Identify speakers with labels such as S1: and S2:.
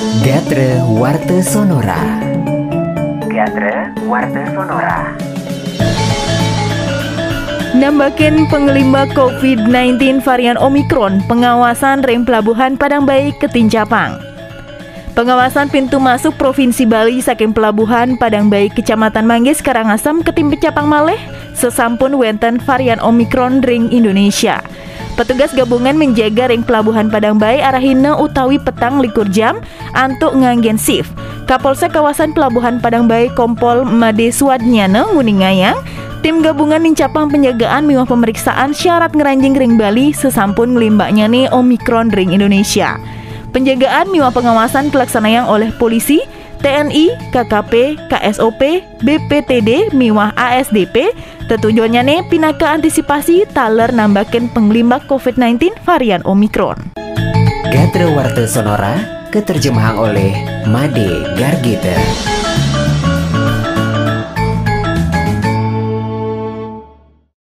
S1: Gatre Warte Sonora Gatre Warte Sonora
S2: Nambakin pengelimba COVID-19 varian Omikron, pengawasan rem pelabuhan Padang Baik Ketinjapang. Pengawasan pintu masuk Provinsi Bali saking pelabuhan Padang Baik Kecamatan Manggis Karangasem ke tim Capang Maleh sesampun wenten varian Omikron ring Indonesia. Petugas gabungan menjaga ring pelabuhan Padang Bayi arahina utawi petang likur jam antuk nganggen shift. Kapolsek kawasan pelabuhan Padang Bayi Kompol Made Swadnyana Nguningayang Tim gabungan mencapang penjagaan miwah pemeriksaan syarat ngeranjing ring Bali sesampun ngelimbaknya nih Omikron ring Indonesia. Penjagaan miwah pengawasan pelaksanaan oleh polisi, TNI, KKP, KSOP, BPTD, miwah ASDP, Tetujuannya nih pinaka antisipasi taler nambakin penglimbak COVID-19 varian Omikron.
S1: Gatre Warte Sonora keterjemahan oleh Made Gargita.